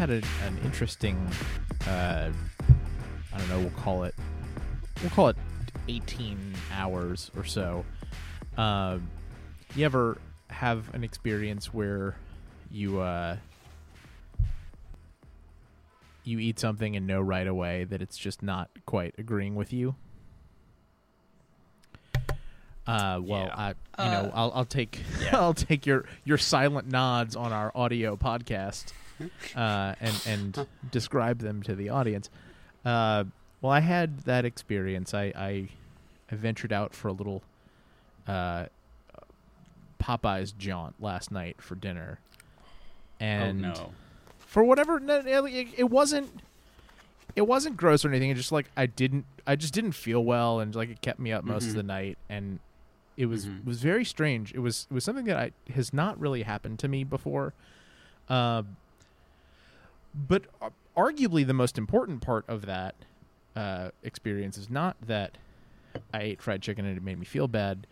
had a, an interesting, uh, I don't know, we'll call it, we'll call it 18 hours or so. Uh, you ever have an experience where you, uh, you eat something and know right away that it's just not quite agreeing with you? Uh, well, Yeah. I, you know, Uh, I'll, I'll take, yeah. I'll take your your silent nods on our audio podcast, uh, and and describe them to the audience. Uh, well, I had that experience. I I, I ventured out for a little, uh, Popeyes jaunt last night for dinner, and oh no. for whatever no, no, it, it wasn't it wasn't gross or anything it just like i didn't i just didn't feel well and like it kept me up most of Mhm. the night and it was Mhm. was very strange it was it was something that i has not really happened to me before uh, but uh, arguably the most important part of that uh, experience is not that i ate fried chicken and it made me feel bad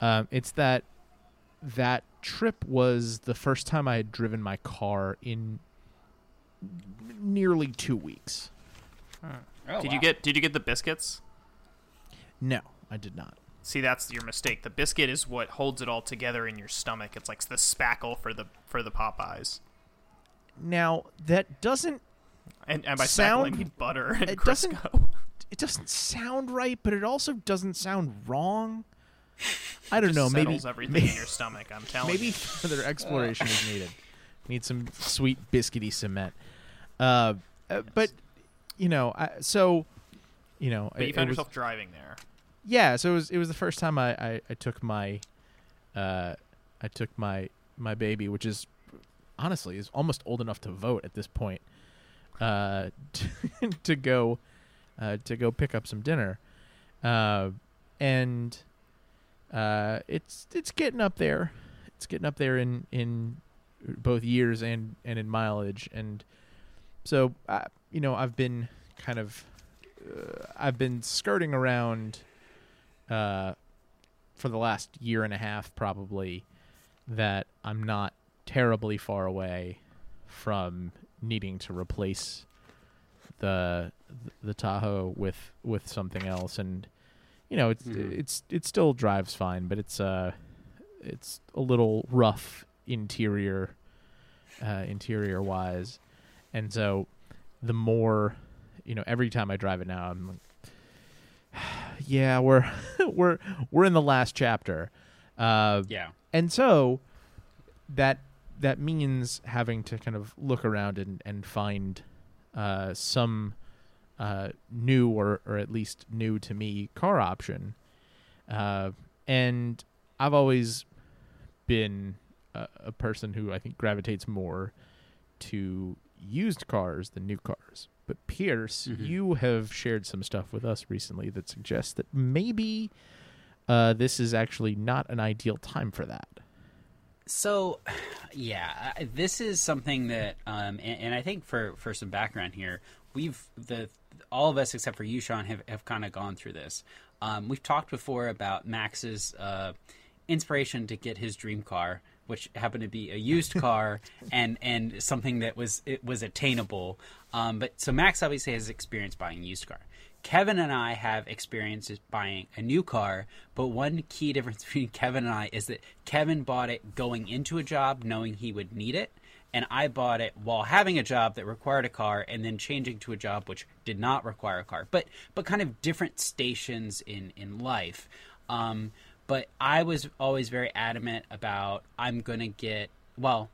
um, it's that that trip was the first time I had driven my car in nearly two weeks. Oh, did wow. you get did you get the biscuits? No, I did not. See, that's your mistake. The biscuit is what holds it all together in your stomach. It's like the spackle for the for the Popeyes. Now that doesn't And, and by Sound- I mean butter and it doesn't- it doesn't sound right, but it also doesn't sound wrong. I don't know. Maybe everything maybe, in your stomach. I'm telling maybe you. further exploration is needed. Need some sweet biscuity cement. Uh, uh, but you know, I, so you know, But you it found was- yourself driving there. yeah so it was it was the first time i i, I took my uh i took my my baby which is honestly is almost old enough to vote at this point uh to, to go uh to go pick up some dinner. Uh and uh it's it's getting up there. It's getting up there in in both years and and in mileage. And so uh, you know i've been kind of uh, I've been skirting around uh, for the last year and a half, probably, that I'm not terribly far away from needing to replace the the Tahoe with with something else, and you know, it's Mhm. it's it still drives fine, but it's uh it's a little rough interior uh, interior wise, and so the more you know, every time I drive it now, I'm like, yeah, we're we're we're in the last chapter, uh, Yeah. and so that that means having to kind of look around and and find uh, some uh, new or or at least new to me car option, uh, and I've always been a, a person who I think gravitates more to used cars than new cars. But Pierce, Mhm. you have shared some stuff with us recently that suggests that maybe uh, this is actually not an ideal time for that. So, yeah, this is something that, um, and, and I think for for some background here, we've the all of us except for you, Sean, have have kind of gone through this. Um, we've talked before about Max's uh, inspiration to get his dream car, which happened to be a used car and and something that was it was attainable. Um, but so Max obviously has experience buying a used car. Kevin and I have experiences buying a new car, but one key difference between Kevin and I is that Kevin bought it going into a job knowing he would need it, and I bought it while having a job that required a car and then changing to a job which did not require a car. But but kind of different stations in in life. Um, but I was always very adamant about I'm going to get well,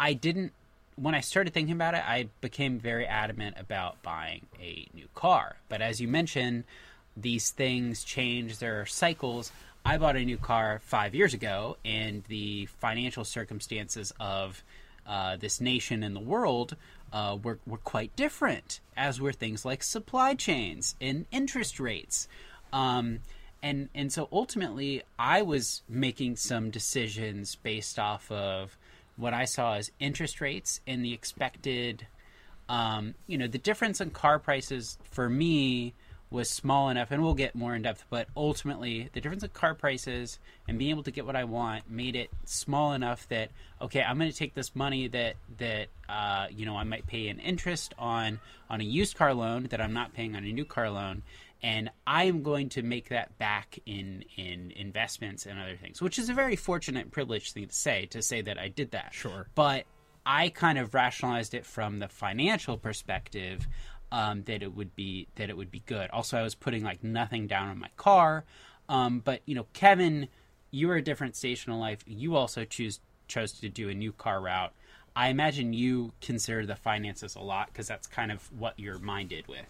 I didn't when I started thinking about it, I became very adamant about buying a new car. But as you mentioned, these things change, there are cycles. I bought a new car five years ago, and the financial circumstances of uh, this nation and the world uh, were, were quite different, as were things like supply chains and interest rates. Um, and, and so ultimately, I was making some decisions based off of what I saw as interest rates and the expected, um, you know, the difference in car prices for me was small enough, and we'll get more in depth, but ultimately, the difference in car prices and being able to get what I want made it small enough that, okay, I'm going to take this money that, that, uh, you know, I might pay an interest on, on a used car loan that I'm not paying on a new car loan, and I'm going to make that back in in investments and other things, which is a very fortunate and privileged thing to say to say that I did that. Sure. But I kind of rationalized it from the financial perspective um, that it would be that it would be good. Also, I was putting like nothing down on my car, um, but you know, Kevin, you are a different station in life. You also choose chose to do a new car route. I imagine you consider the finances a lot because that's kind of what you're minded with.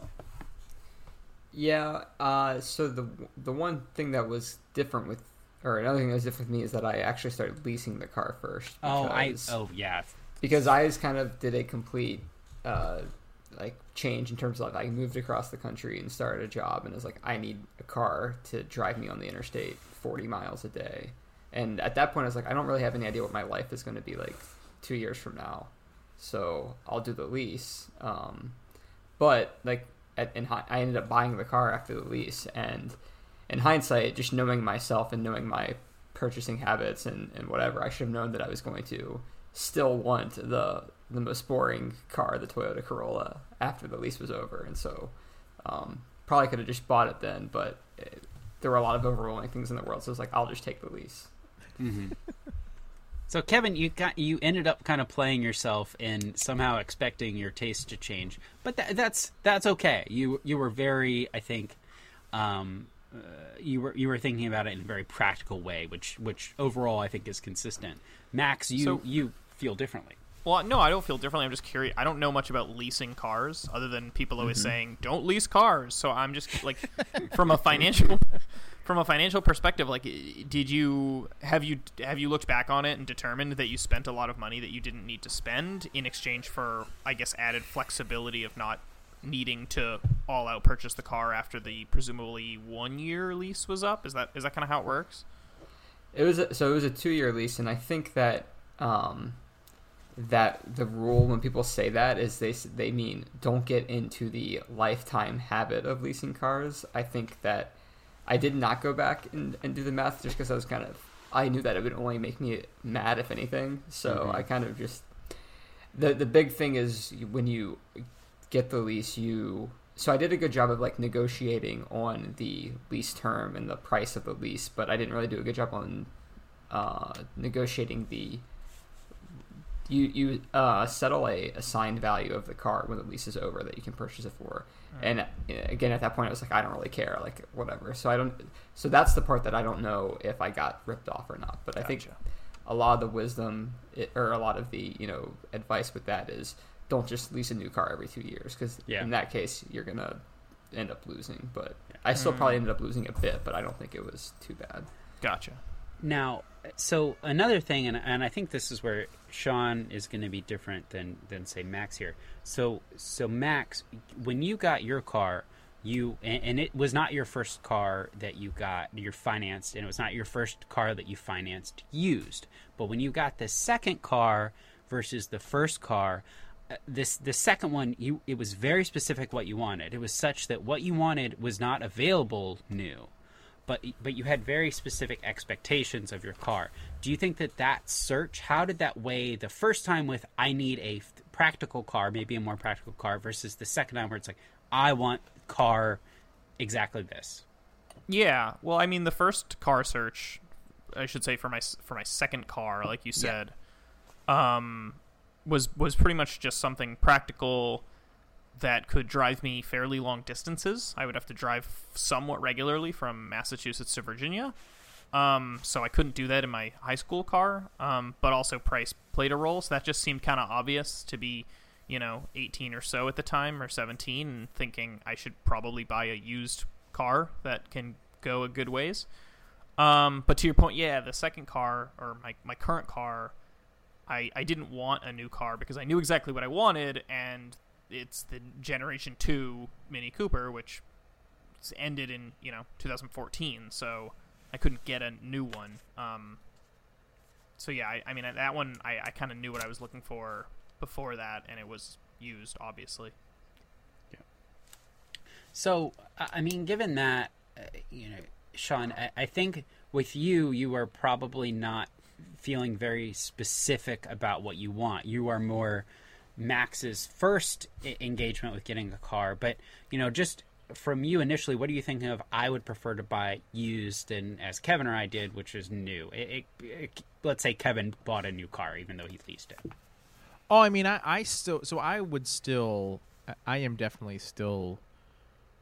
Yeah. Uh, so the the one thing that was different with, or another thing that was different with me is that I actually started leasing the car first. Oh, I oh yeah, because I just kind of did a complete uh, like change in terms of like I moved across the country and started a job and it was like I need a car to drive me on the interstate 40 miles a day. And at that point I was like I don't really have any idea what my life is going to be like 2 years from now. So I'll do the lease. Um, but like at, in I ended up buying the car after the lease and in hindsight just knowing myself and knowing my purchasing habits and, and whatever I should have known that I was going to still want the the most boring car, the Toyota Corolla, after the lease was over, and so um, probably could have just bought it then. But it, there were a lot of overwhelming things in the world, so I was like, I'll just take the lease. hmm So Kevin, you got you ended up kind of playing yourself and somehow expecting your taste to change, but tha- that's that's okay. You you were very, I think, um, uh, you were you were thinking about it in a very practical way, which which overall I think is consistent. Max, you So- you feel differently. Well, no, I don't feel differently. I'm just curious. I don't know much about leasing cars, other than people always Mm-hmm. saying don't lease cars. So I'm just like, from a financial, from a financial perspective, like, did you have you have you looked back on it and determined that you spent a lot of money that you didn't need to spend in exchange for, I guess, added flexibility of not needing to all out purchase the car after the presumably one year lease was up? Is that is that kind of how it works? It was a, so it was a two year lease, and I think that um, that the rule when people say that is they they mean don't get into the lifetime habit of leasing cars. I think that I did not go back and, and do the math just because I was kind of I knew that it would only make me mad if anything. So Mhm. I kind of just the the big thing is when you get the lease you so I did a good job of like negotiating on the lease term and the price of the lease, but I didn't really do a good job on uh, negotiating the you you uh, settle a assigned value of the car when the lease is over that you can purchase it for. And uh, again, at that point, I was like, I don't really care, like whatever. So I don't. So that's the part that I don't know if I got ripped off or not. But I think a lot of the wisdom it, or a lot of the you know advice with that is don't just lease a new car every two years because Yeah. in that case you're gonna end up losing. But I still Mm. probably ended up losing a bit, but I don't think it was too bad. Gotcha. Now, so another thing, and, and I think this is where Sean is going to be different than than say Max here. So so Max, when you got your car, you and, and it was not your first car that you got you financed, and it was not your first car that you financed used. But when you got the second car versus the first car. uh, This the second one you it was very specific what you wanted. It was such that what you wanted was not available new but but you had very specific expectations of your car. Do you think that that search, how did that weigh the first time with I need a practical car, maybe a more practical car, versus the second time where it's like I want car exactly this. Yeah, well, I mean, the first car search, I should say for my for my second car, like you Yeah. said, um, was was pretty much just something practical that could drive me fairly long distances. I would have to drive somewhat regularly from Massachusetts to Virginia, um, so I couldn't do that in my high school car. Um, but also price played a role, so that just seemed kind of obvious to be, you know, 18 or so at the time or 17, and thinking I should probably buy a used car that can go a good ways. Um, but to your point, yeah, the second car or my, my current car, I, I didn't want a new car because I knew exactly what I wanted, and it's the Generation 2 Mini Cooper, which ended in, you know, 2014, so I couldn't get a new one. Um, so yeah, I, I mean, that one, I, I kind of knew what I was looking for before that, and it was used, obviously. Yeah. So, I mean, given that, uh, you know, Sean, I, I think with you, you are probably not feeling very specific about what you want. You are more Max's first engagement with getting a car, but you know, just from you initially, what are you thinking of? I would prefer to buy used, and as Kevin or I did, which is new. It, it, it, let's say Kevin bought a new car, even though he leased it. Oh, I mean, I, I still, so I would still, I- am definitely still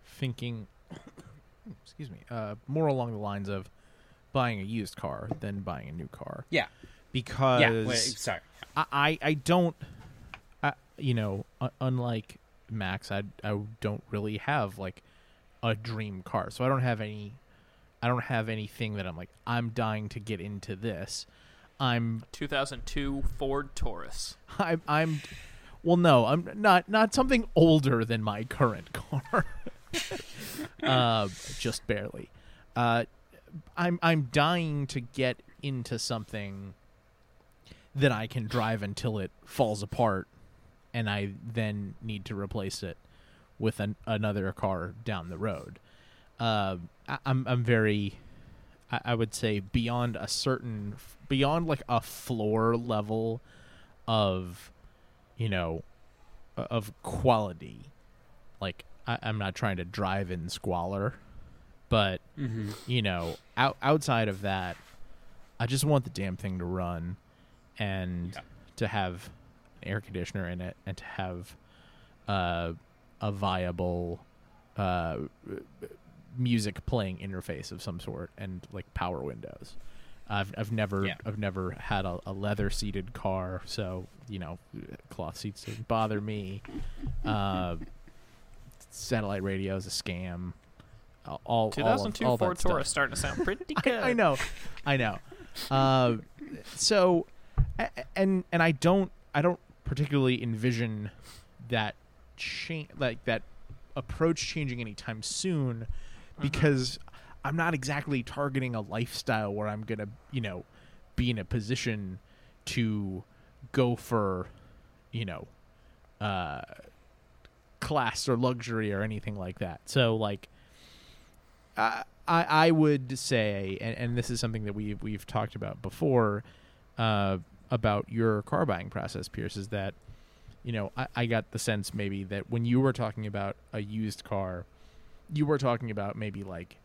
thinking, excuse me, uh, more along the lines of buying a used car than buying a new car Yeah, because yeah. Wait, sorry. I, I, I don't, you know, uh, unlike Max, I, I don't really have like a dream car, so I don't have any, I don't have anything that I'm like I'm dying to get into this. I'm 2002 Ford Taurus. I'm, I'm well no i'm not not something older than my current car uh, just barely uh, i'm i'm dying to get into something that i can drive until it falls apart and i then need to replace it with an, another car down the road uh, I, i'm i'm very I, I would say beyond a certain beyond like a floor level of you know of quality like I, i'm not trying to drive in squalor but Mm-hmm. you know out, outside of that i just want the damn thing to run and Yeah. to have air conditioner in it and to have uh, a viable uh, music playing interface of some sort and like power windows I've I've never Yeah. I've never had a, a leather seated car, so you know cloth seats didn't bother me. Uh, satellite radio is a scam. All, all 2002 all of, all Ford. Taurus starting to sound pretty good. I, I know, I know. Uh, so, and and I don't I don't particularly envision that change like that approach changing anytime soon, because I'm not exactly targeting a lifestyle where I'm gonna you know be in a position to go for you know uh class or luxury or anything like that. So like I I I would say, and, and this is something that we we've talked about before, uh, about your car buying process, Pierce, is that you know I, I got the sense maybe that when you were talking about a used car, you were talking about maybe like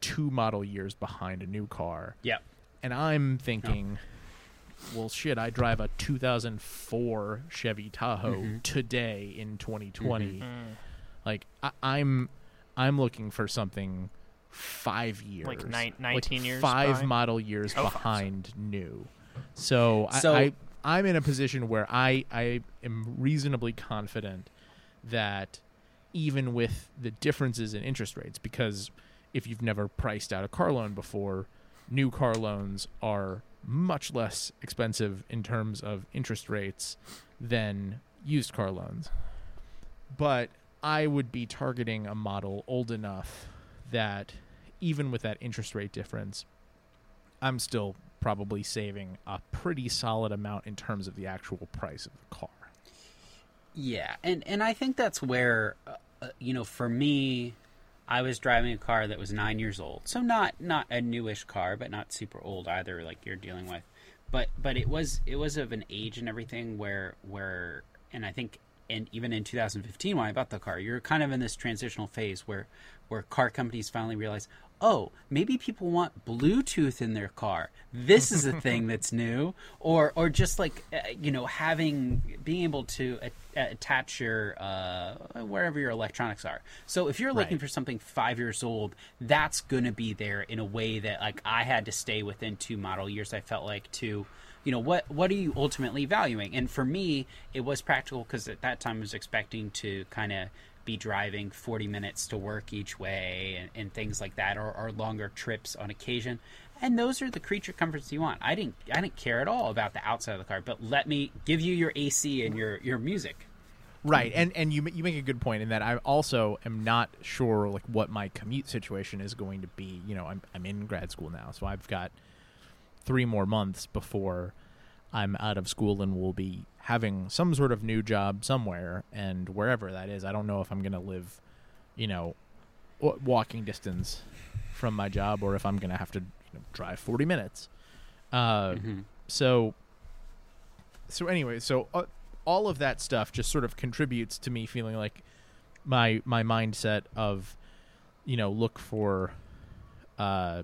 two model years behind a new car, Yep. and I'm thinking. Well, shit! I drive a 2004 Chevy Tahoe Mhm. today in 2020 Mm. like I, I'm I'm looking for something five years, Like nine- 19 years five behind? model years Oh, behind new. So, So- I, I I'm in a position where I I am reasonably confident that even with the differences in interest rates, because if you've never priced out a car loan before, new car loans are much less expensive in terms of interest rates than used car loans. But I would be targeting a model old enough that even with that interest rate difference, I'm still probably saving a pretty solid amount in terms of the actual price of the car. Yeah, and and I think that's where, uh, uh, you know, for me, I was driving a car that was nine years old, so not not a newish car, but not super old either, like you're dealing with. But but it was it was of an age and everything where where, and I think, and even in 2015 when I bought the car, you're kind of in this transitional phase where where car companies finally realize, oh, maybe people want Bluetooth in their car. This is a thing that's new, or or just like uh, you know having being able to a- attach your uh, wherever your electronics are. So if you're looking Right. for something five years old, that's going to be there in a way that like I had to stay within two model years. I felt like to you know what what are you ultimately valuing and for me it was practical because at that time i was expecting to kind of be driving 40 minutes to work each way and, and things like that or, or longer trips on occasion. And those are the creature comforts you want. I didn't i didn't care at all about the outside of the car but let me give you your ac and your your music. Right, and and you you make a good point in that I also am not sure like what my commute situation is going to be. You know, I'm I'm in grad school now, so I've got three more months before I'm out of school and will be having some sort of new job somewhere, and wherever that is, I don't know if I'm going to live, you know, w- walking distance from my job or if I'm going to have to you know, drive 40 minutes. Uh, Mm-hmm. so so anyway, so uh, all of that stuff just sort of contributes to me feeling like my my mindset of you know look for uh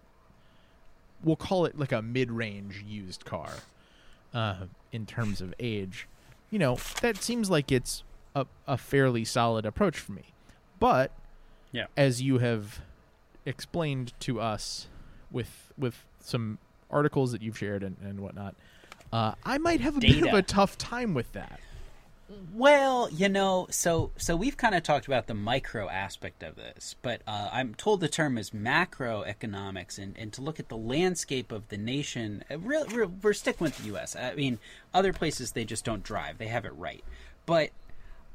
we'll call it like a mid-range used car uh in terms of age you know that seems like it's a, a fairly solid approach for me but Yeah. as you have explained to us with with some articles that you've shared and, and whatnot uh, I might have a bit of a tough time with that. Well, you know, so so we've kind of talked about the micro aspect of this, but uh, I'm told the term is macroeconomics, and, and to look at the landscape of the nation. uh, Real, real, we're sticking with the U.S. I mean, other places they just don't drive; they have it right. But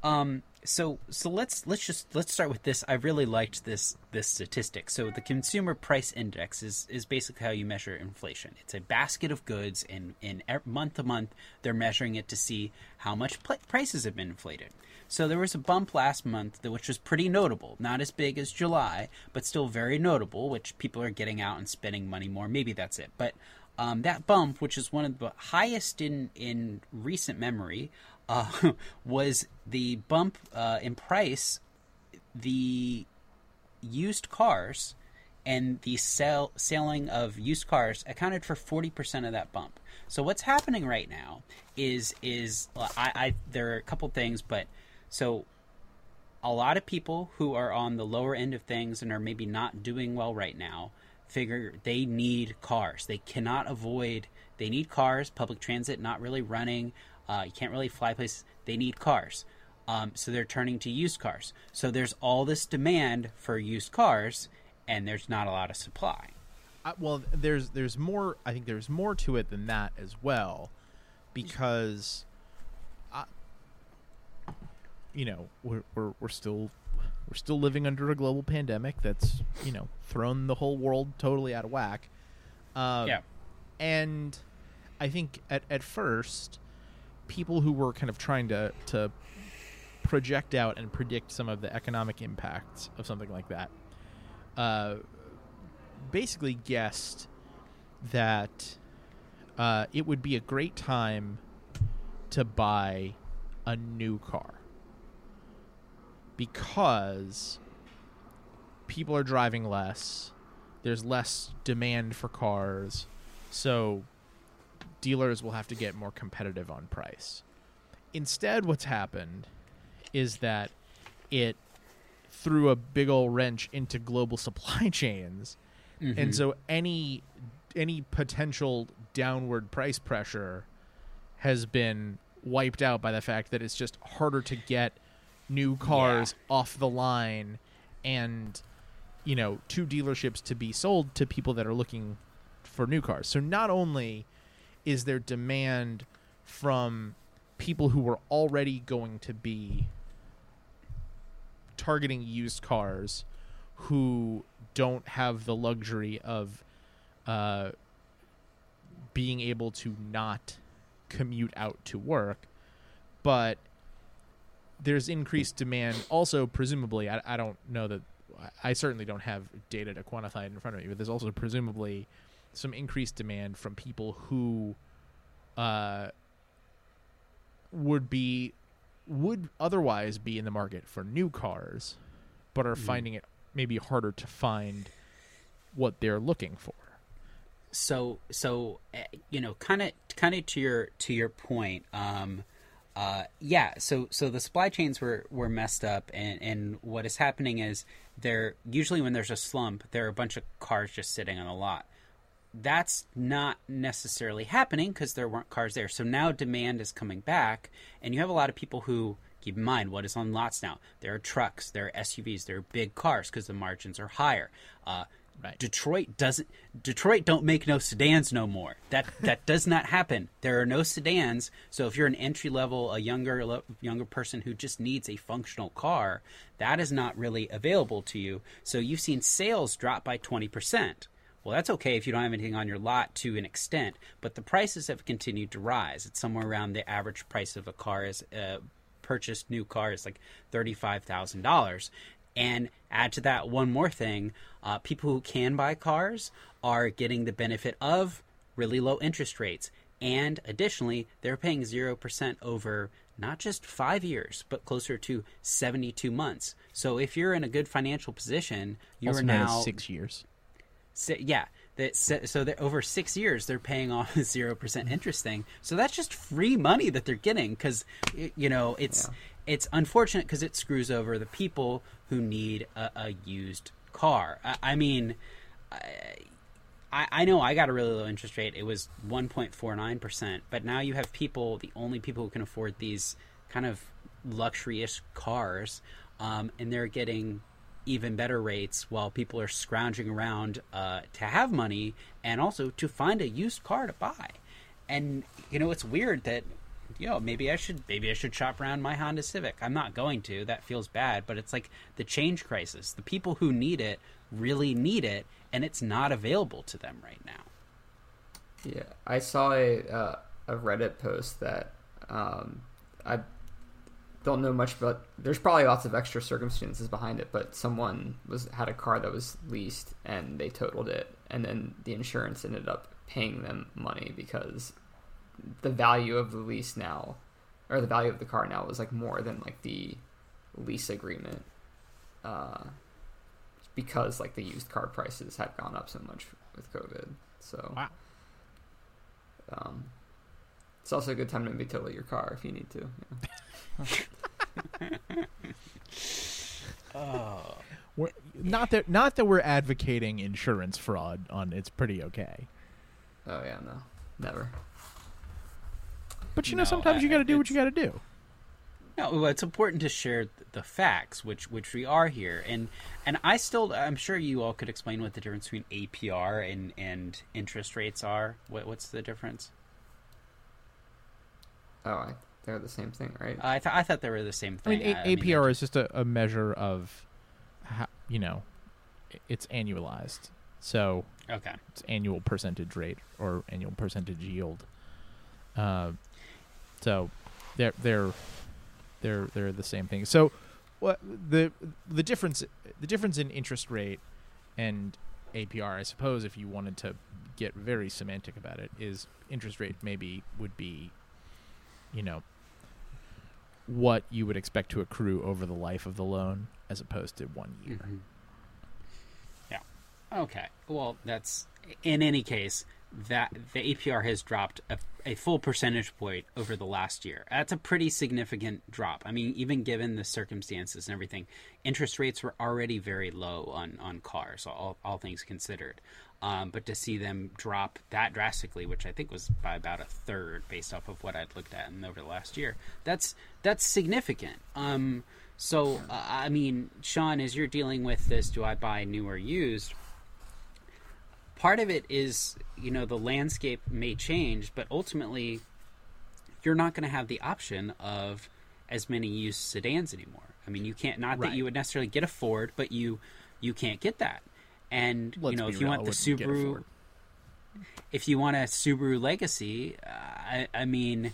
um, so so let's let's just let's start with this. I really liked this this statistic. So the consumer price index is is basically how you measure inflation. It's a basket of goods, and in month to month they're measuring it to see how much pl- prices have been inflated. So there was a bump last month, which was pretty notable. Not as big as July, but still very notable. Which people are getting out and spending money more. Maybe that's it, but. Um, that bump, which is one of the highest in, in recent memory, uh, was the bump uh, in price. The used cars and the sell, selling of used cars accounted for 40% of that bump. So what's happening right now is is I, I there are a couple things, but so a lot of people who are on the lower end of things and are maybe not doing well right now figure they need cars. They cannot avoid. They need cars. Public transit not really running. Uh, you can't really fly places. They need cars. Um, so they're turning to used cars. So there's all this demand for used cars, and there's not a lot of supply. I, well, there's there's more. I think there's more to it than that as well, because, I, you know, we're, we're we're still we're still living under a global pandemic that's you know thrown the whole world totally out of whack. Um, Yeah. and I think at at first, people who were kind of trying to to project out and predict some of the economic impacts of something like that. Uh, basically guessed that uh, it would be a great time to buy a new car because people are driving less, there's less demand for cars, so dealers will have to get more competitive on price. Instead, what's happened is that it threw a big old wrench into global supply chains. And mm-hmm. so any any potential downward price pressure has been wiped out by the fact that it's just harder to get new cars off the line and you know to dealerships to be sold to people that are looking for new cars. So not only is there demand from people who were already going to be targeting used cars who don't have the luxury of uh, being able to not commute out to work, but there's increased demand. Also, presumably, I, I don't know that. I certainly don't have data to quantify it in front of me, but there's also presumably some increased demand from people who uh, would be would otherwise be in the market for new cars, but are finding it maybe harder to find what they're looking for. so so uh, you know kind of kind of to your to your point um uh yeah so so the supply chains were were messed up and and what is happening is there usually when there's a slump there are a bunch of cars just sitting on a lot that's not necessarily happening because there weren't cars there so now demand is coming back and you have a lot of people who Keep in mind what is on lots now. There are trucks, there are SUVs, there are big cars because the margins are higher. Uh, Right. Detroit doesn't. Detroit don't make no sedans no more. That that does not happen. There are no sedans. So if you're an entry level, a younger younger person who just needs a functional car, that is not really available to you. So you've seen sales drop by twenty percent. Well, that's okay if you don't have anything on your lot to an extent, but the prices have continued to rise. It's somewhere around the average price of a car is uh, purchased new car is like thirty-five thousand dollars. And add to that one more thing: uh, people who can buy cars are getting the benefit of really low interest rates, and additionally, they're paying zero percent over not just five years, but closer to seventy-two months. So if you're in a good financial position, you're now six years. Si- yeah. That so so that over six years they're paying off a zero percent interest thing. So that's just free money that they're getting because you know it's it's unfortunate because it screws over the people who need a, a used car. I, I mean, I, I know I got a really low interest rate. It was 1.49%. But now you have people, the only people who can afford these kind of luxury-ish cars, um, and they're getting even better rates while people are scrounging around uh, to have money and also to find a used car to buy. And you know, it's weird that you know maybe I should maybe I should shop around my Honda Civic. I'm not going to. That feels bad, but it's like the change crisis. The people who need it really need it, and it's not available to them right now. Yeah, I saw a uh, a Reddit post that um, I don't know much about. There's probably lots of extra circumstances behind it, but someone was had a car that was leased and they totaled it, and then the insurance ended up paying them money because the value of the lease now, or the value of the car now, was like more than like the lease agreement, uh, because like the used car prices had gone up so much with COVID. So Wow. um, it's also a good time to maybe total your car if you need to. Oh, We're, not that not that we're advocating insurance fraud on it's pretty okay. Oh yeah, no, never. But you know, No, sometimes you got to do what you got to do. No, well, it's important to share the facts, which which we are here, and and I still, I'm sure you all could explain what the difference between APR and and interest rates are. What what's the difference? Oh, I, they're the same thing, right? I thought I thought they were the same thing. I mean, thing. A- APR is just a, a measure of, how, you know, it's annualized, so okay. it's annual percentage rate or annual percentage yield. Uh, so they're they're they're they're the same thing. So what the the difference the difference in interest rate and APR, I suppose, if you wanted to get very semantic about it, is interest rate maybe would be, you know, what you would expect to accrue over the life of the loan as opposed to one year. Mhm. Yeah. Okay. Well, that's in any case that the APR has dropped a, a full percentage point over the last year. That's a pretty significant drop. I mean, even given the circumstances and everything, interest rates were already very low on on cars, all all things considered. Um, but to see them drop that drastically, which I think was by about a third, based off of what I'd looked at in over the last year, that's that's significant. Um, so, uh, I mean, Sean, as you're dealing with this, do I buy new or used? Part of it is, you know, the landscape may change, but ultimately, you're not going to have the option of as many used sedans anymore. I mean, you can't. Not that you would necessarily get a Ford, but you you can't get that. And Let's you know, if you real, want the a Subaru, if you want a Subaru Legacy, uh, I, I mean,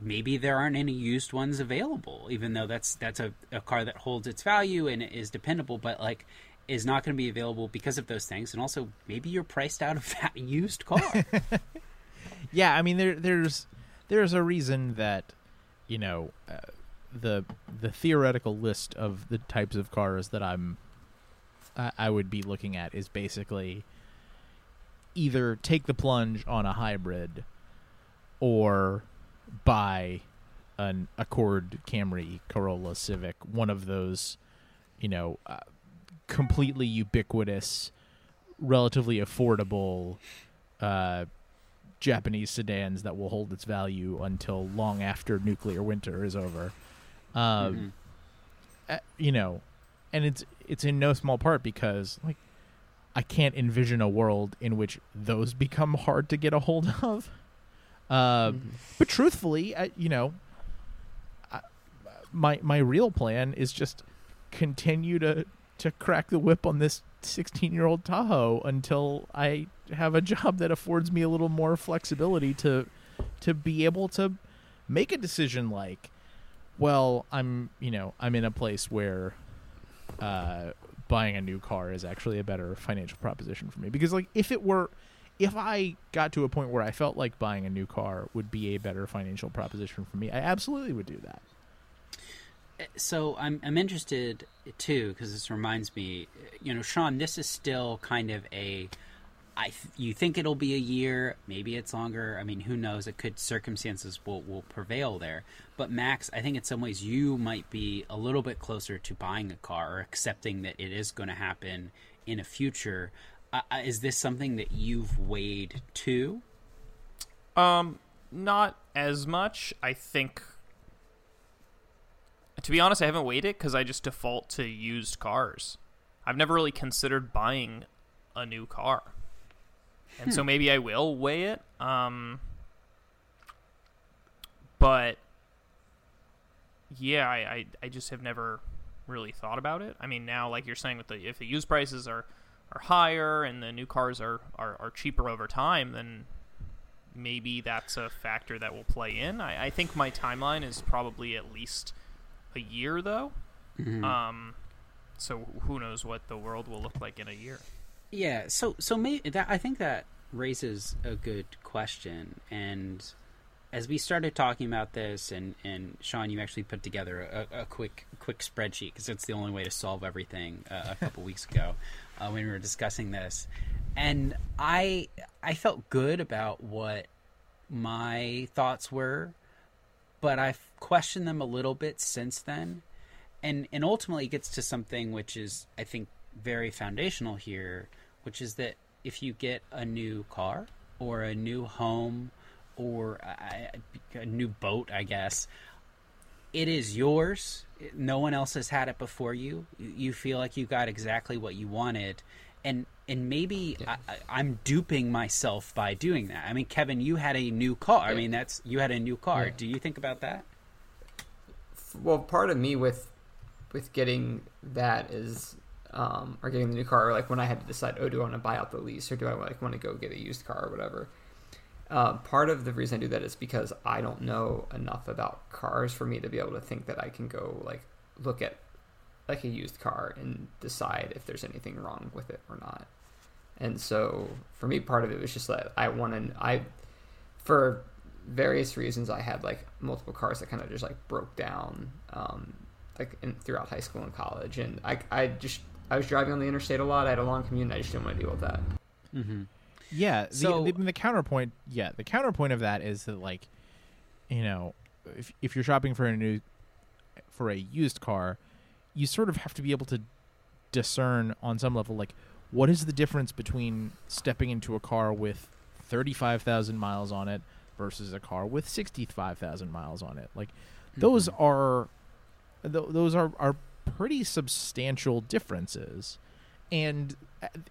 maybe there aren't any used ones available. Even though that's that's a, a car that holds its value and is dependable, but like is not going to be available because of those things. And also, maybe you're priced out of that used car. Yeah, I mean there there's there's a reason that you know uh, the the theoretical list of the types of cars that I'm I, I would be looking at is basically either take the plunge on a hybrid or buy an Accord, Camry, Corolla, Civic, one of those, you know, uh, completely ubiquitous, relatively affordable uh, Japanese sedans that will hold its value until long after nuclear winter is over. Um, Mhm. uh, you know, and it's it's in no small part because like I can't envision a world in which those become hard to get a hold of. Uh, Mhm. But truthfully, I, you know, I, my my real plan is just continue to to crack the whip on this 16 year old Tahoe until I have a job that affords me a little more flexibility to to be able to make a decision like well i'm you know i'm in a place where uh buying a new car is actually a better financial proposition for me because like if it were if i got to a point where i felt like buying a new car would be a better financial proposition for me i absolutely would do that So I'm I'm interested too because this reminds me, you know, Sean. This is still kind of a. I th- you think it'll be a year, maybe it's longer. I mean, who knows? It could circumstances will will prevail there. But Max, I think in some ways you might be a little bit closer to buying a car or accepting that it is going to happen in a future. Uh, uh, is this something that you've weighed too? Um, not as much. I think. To be honest, I haven't weighed it because I just default to used cars. I've never really considered buying a new car, and so maybe I will weigh it. Um, but yeah, I, I I just have never really thought about it. I mean, now like you're saying, with the if the used prices are are higher and the new cars are, are, are cheaper over time, then maybe that's a factor that will play in. I, I think my timeline is probably at least a year, though. Um, so who knows what the world will look like in a year? Yeah, so so maybe that I think that raises a good question, and as we started talking about this, and and Sean, you actually put together a, a quick quick spreadsheet because it's the only way to solve everything uh, a couple weeks ago uh, when we were discussing this, and I I felt good about what my thoughts were, but I've questioned them a little bit since then, and and ultimately it gets to something which is I think very foundational here, which is that if you get a new car or a new home or a, a new boat, I guess it is yours. No one else has had it before you. You feel like you got exactly what you wanted, and and maybe I, I, I'm duping myself by doing that. I mean, Kevin, you had a new car. I mean, that's you had a new car. Yeah. Do you think about that? well part of me with with getting that is um or getting the new car or like when i had to decide oh do i want to buy out the lease or do i like want to go get a used car or whatever. Uh, part of the reason i do that is because i don't know enough about cars for me to be able to think that i can go like look at like a used car and decide if there's anything wrong with it or not. And so for me part of it was just that i want to i for various reasons i had like multiple cars that kind of just like broke down um like in, throughout high school and college. And i i just i was driving on the interstate a lot i had a long commute and i just didn't want to deal with that Mm-hmm. Yeah. The, So- the, the counterpoint, yeah, the counterpoint of that is that like, you know, if if you're shopping for a new, for a used car, you sort of have to be able to discern on some level like what is the difference between stepping into a car with thirty five thousand miles on it versus a car with sixty five thousand miles on it. Like, those are, th- those are are pretty substantial differences. And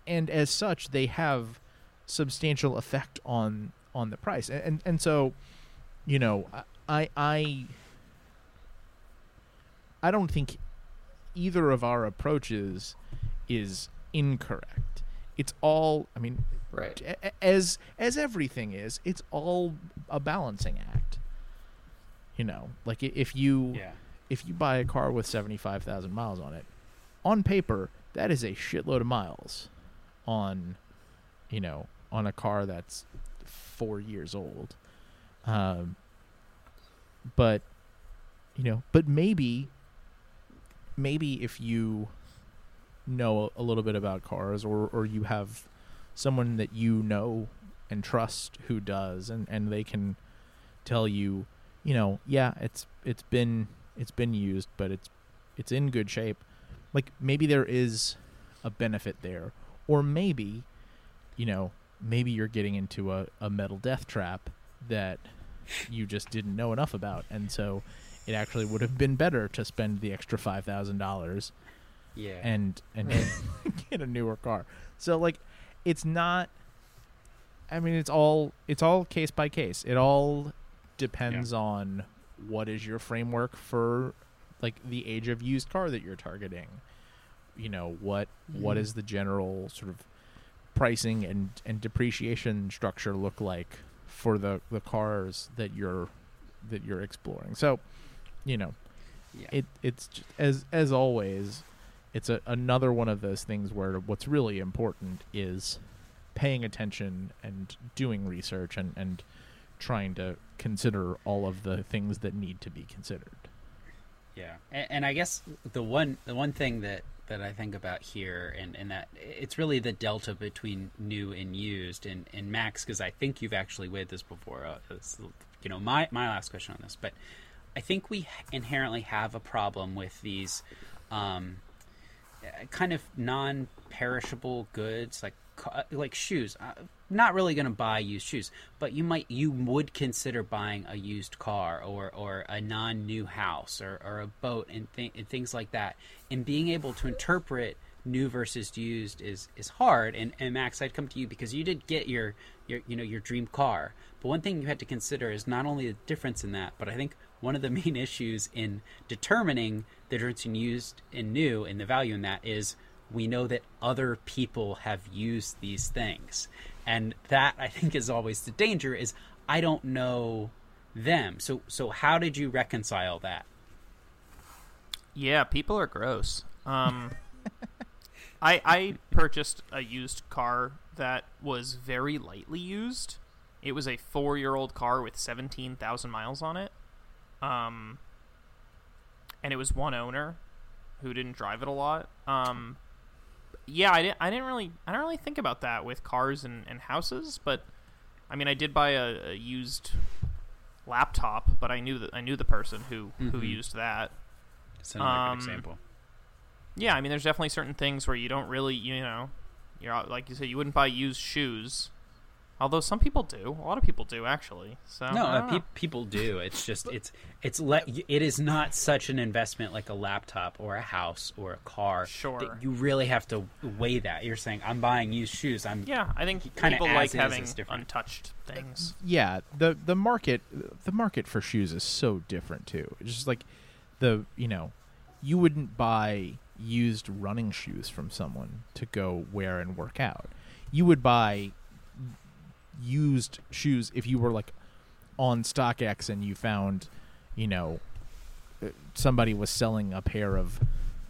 and as such they have substantial effect on on the price. And and, so you know i i i don't think either of our approaches is incorrect. It's all i mean right. as as everything is it's all a balancing act. You know like if you Yeah. If you buy a car with 75,000 miles on it, on paper, that is a shitload of miles on, you know, on a car that's four years old. Um, but, you know, but maybe, maybe if you know a little bit about cars or, or you have someone that you know and trust who does and, and they can tell you, you know, yeah, it's it's been it's been used, but it's it's in good shape. Like maybe there is a benefit there, or maybe, you know, maybe you're getting into a, a metal death trap that you just didn't know enough about, and so it actually would have been better to spend the extra five thousand dollars Yeah. and and get a newer car. So like, it's not. I mean, it's all it's all case by case. It all depends on what is your framework for like the age of used car that you're targeting. You know what what Mhm. is the general sort of pricing and and depreciation structure look like for the the cars that you're that you're exploring. So, you know, yeah. it it's j- as as always it's a, another one of those things where what's really important is paying attention and doing research and and trying to consider all of the things that need to be considered Yeah, and, and I guess the one the one thing that that I think about here, and, and that it's really the delta between new and used, and, and Max, because I think you've actually weighed this before. Uh, you know, my my last question on this, but I think we inherently have a problem with these um, kind of non-perishable goods, like like shoes. Uh, not really going to buy used shoes, but you might you would consider buying a used car or or a non-new house or, or a boat and, th- and things like that. And being able to interpret new versus used is is hard. And, and Max, I'd come to you because you did get your your you know your dream car. But one thing you had to consider is not only the difference in that, but I think one of the main issues in determining the difference in used and new and the value in that is we know that other people have used these things and that i think is always the danger is i don't know them so so how did you reconcile that Yeah, people are gross. Um, I I purchased a used car that was very lightly used. It was a four year old car with seventeen thousand miles on it. Um, and it was one owner who didn't drive it a lot. Um, yeah, I didn't. I didn't really. I don't really think about that with cars and, and houses. But I mean, I did buy a, a used laptop, but I knew that I knew the person who who Mhm. used that. That's another Um, good example Yeah, I mean, there's definitely certain things where you don't really, you know, you're like you said, you wouldn't buy used shoes. Although some people do, a lot of people do actually. So no uh, pe- people do. It's just it's it's le- it is not such an investment like a laptop or a house or a car Sure. that you really have to weigh that. You're saying i'm buying used shoes. I'm yeah, I think kinda people like having untouched things. yeah the the market the market for shoes is so different too. It's just like the you know you wouldn't buy used running shoes from someone to go wear and work out. You would buy used shoes if you were like on StockX and you found you know uh, somebody was selling a pair of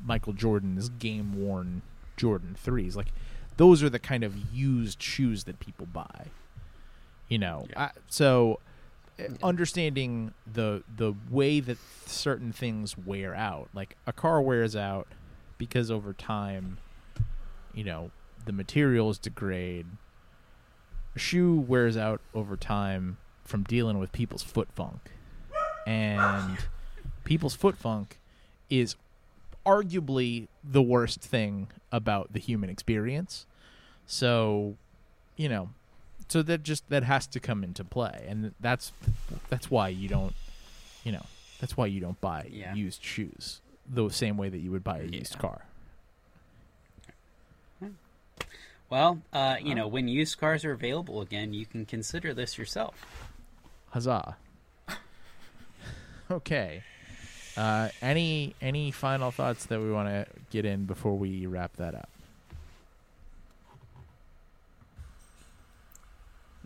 Michael Jordan's game worn Jordan 3s like those are the kind of used shoes that people buy you know? Yeah. I, so uh, understanding the the way that certain things wear out like a car wears out because over time you know the materials degrade a shoe wears out over time from dealing with people's foot funk. And people's foot funk is arguably the worst thing about the human experience. So you know so that just that has to come into play. And that's that's why you don't you know that's why you don't buy Yeah. used shoes the same way that you would buy a used car well uh, you know when used cars are available again you can consider this yourself huzzah okay uh any any final thoughts that we want to get in before we wrap that up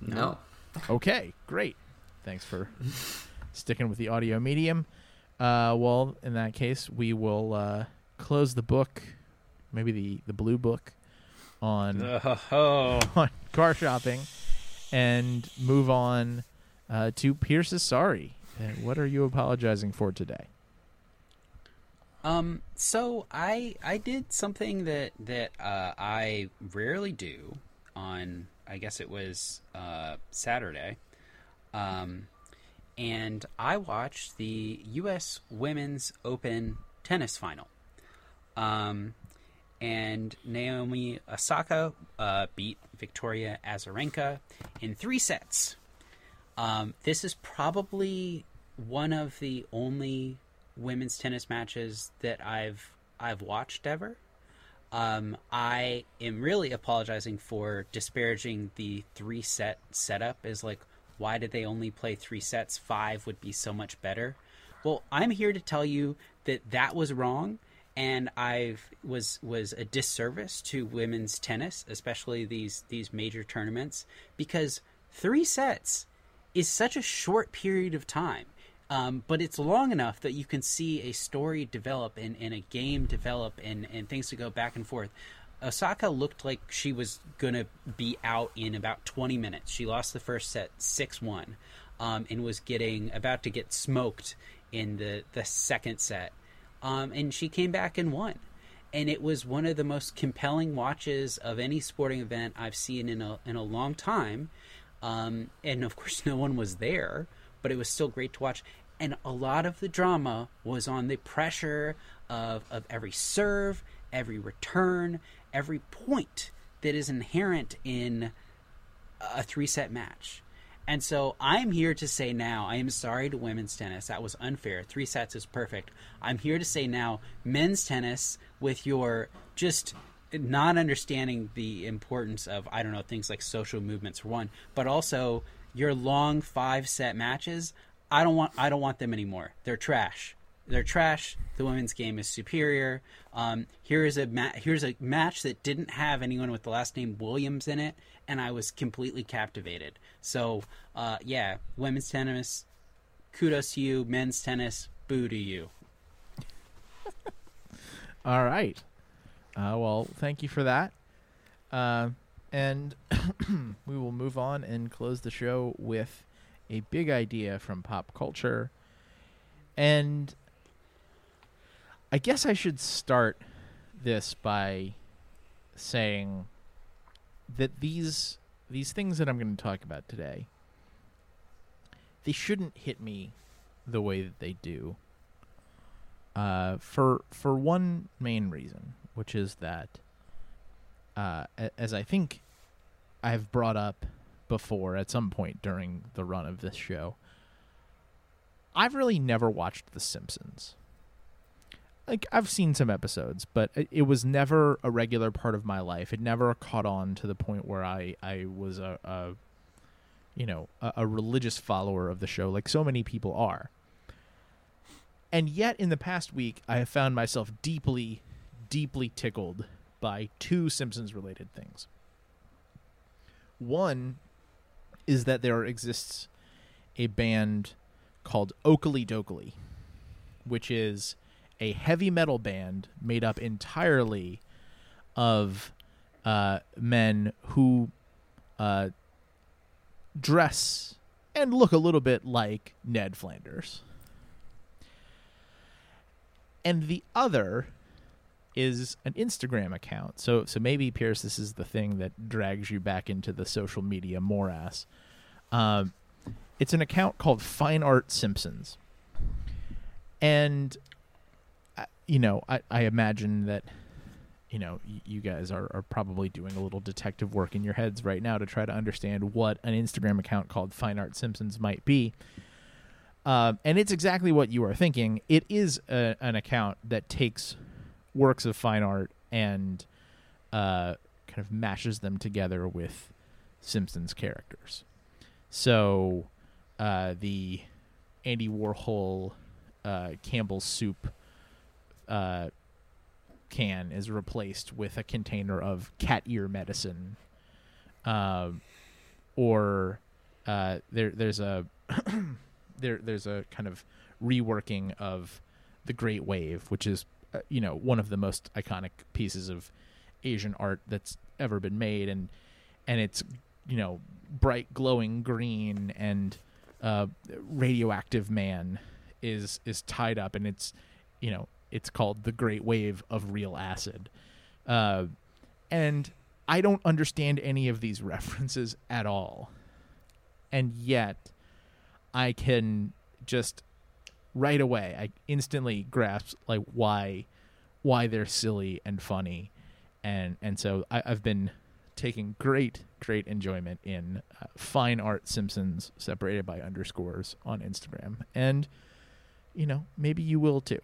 No. Okay, great. Thanks for sticking with the audio medium. Uh, well, in that case, we will uh, close the book, maybe the, the blue book, on oh on car shopping, and move on uh, to Pierce's sorry. Uh, what are you apologizing for today? Um, so I I did something that that uh, I rarely do on I guess it was uh, Saturday, um, and I watched the U.S. Women's Open tennis final. Um, and Naomi Osaka uh, beat Victoria Azarenka in three sets. Um, this is probably one of the only women's tennis matches that I've I've watched ever. Um, I am really apologizing for disparaging the three set setup. Is like, why did they only play three sets? Five would be so much better. Well, I'm here to tell you that that was wrong, and I was was a disservice to women's tennis, especially these these major tournaments, because three sets is such a short period of time. Um, but it's long enough that you can see a story develop and, and a game develop and, and things to go back and forth. Osaka looked like she was going to be out in about 20 minutes. She lost the first set 6 1 um, and was getting about to get smoked in the, the second set. Um, and she came back and won. And it was one of the most compelling watches of any sporting event I've seen in a, in a long time. Um, and of course, no one was there but it was still great to watch. And a lot of the drama was on the pressure of, of every serve, every return, every point that is inherent in a three set match. And so I'm here to say now, I am sorry to women's tennis. That was unfair. Three sets is perfect. I'm here to say now, men's tennis, with your just not understanding the importance of, I don't know, things like social movements for one, but also your long five set matches, I don't want I don't want them anymore. They're trash. They're trash. The women's game is superior. Um, here is a ma- here's a match that didn't have anyone with the last name Williams in it, and I was completely captivated. So uh, yeah, women's tennis, kudos to you. Men's tennis, boo to you. All right. Uh, well, thank you for that. Uh, and we will move on and close the show with a big idea from pop culture. And I guess I should start this by saying that these these things that I'm going to talk about today they shouldn't hit me the way that they do. Uh, for for one main reason, which is that uh, as I think I've brought up before at some point during the run of this show, I've really never watched The Simpsons. Like I've seen some episodes, but it, was never a regular part of my life. It never caught on to the point where I I was a, a you know a, a religious follower of the show, like so many people are. And yet, in the past week, I have found myself deeply, deeply tickled by two Simpsons related things. One is that there exists a band called Okilly Dokilly, which is a heavy metal band made up entirely of uh, men who uh, dress and look a little bit like Ned Flanders. And the other is an Instagram account. So so maybe Pierce, this is the thing that drags you back into the social media morass. Um, it's an account called Fine Art Simpsons, and you know I, I imagine that you know you guys are, are probably doing a little detective work in your heads right now to try to understand what an Instagram account called Fine Art Simpsons might be. Um, and it's exactly what you are thinking. It is a, an account that takes works of fine art and uh, kind of mashes them together with Simpsons characters. So uh, the Andy Warhol uh, Campbell's soup uh, can is replaced with a container of cat ear medicine, um, or uh, there there's a there there's a kind of reworking of the Great Wave, which is uh, you know one of the most iconic pieces of Asian art that's ever been made, and and it's you know bright glowing green and uh, radioactive man is is tied up, and it's you know it's called the Great Wave of Real Acid, uh, and I don't understand any of these references at all, and yet I can just right away I instantly grasp like why why they're silly and funny and and so I, I've been taking great, great enjoyment in uh, fine art Simpsons separated by underscores on Instagram. And, you know, maybe you will too.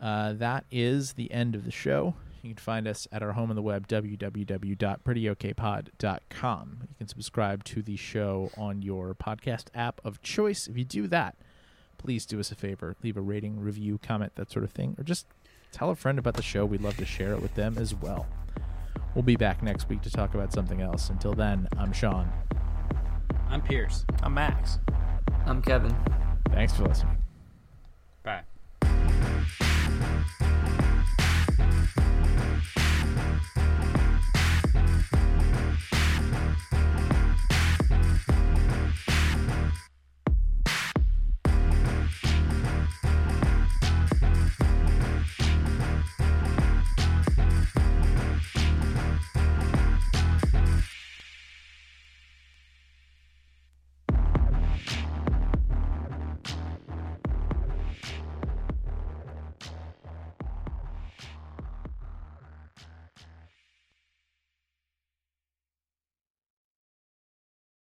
So uh, that is the end of the show. You can find us at our home on the web, www.prettyokpod.com. You can subscribe to the show on your podcast app of choice. If you do that, please do us a favor. Leave a rating, review, comment, that sort of thing. Or just tell a friend about the show. We'd love to share it with them as well. We'll be back next week to talk about something else. Until then, I'm Sean. I'm Pierce. I'm Max. I'm Kevin. Thanks for listening.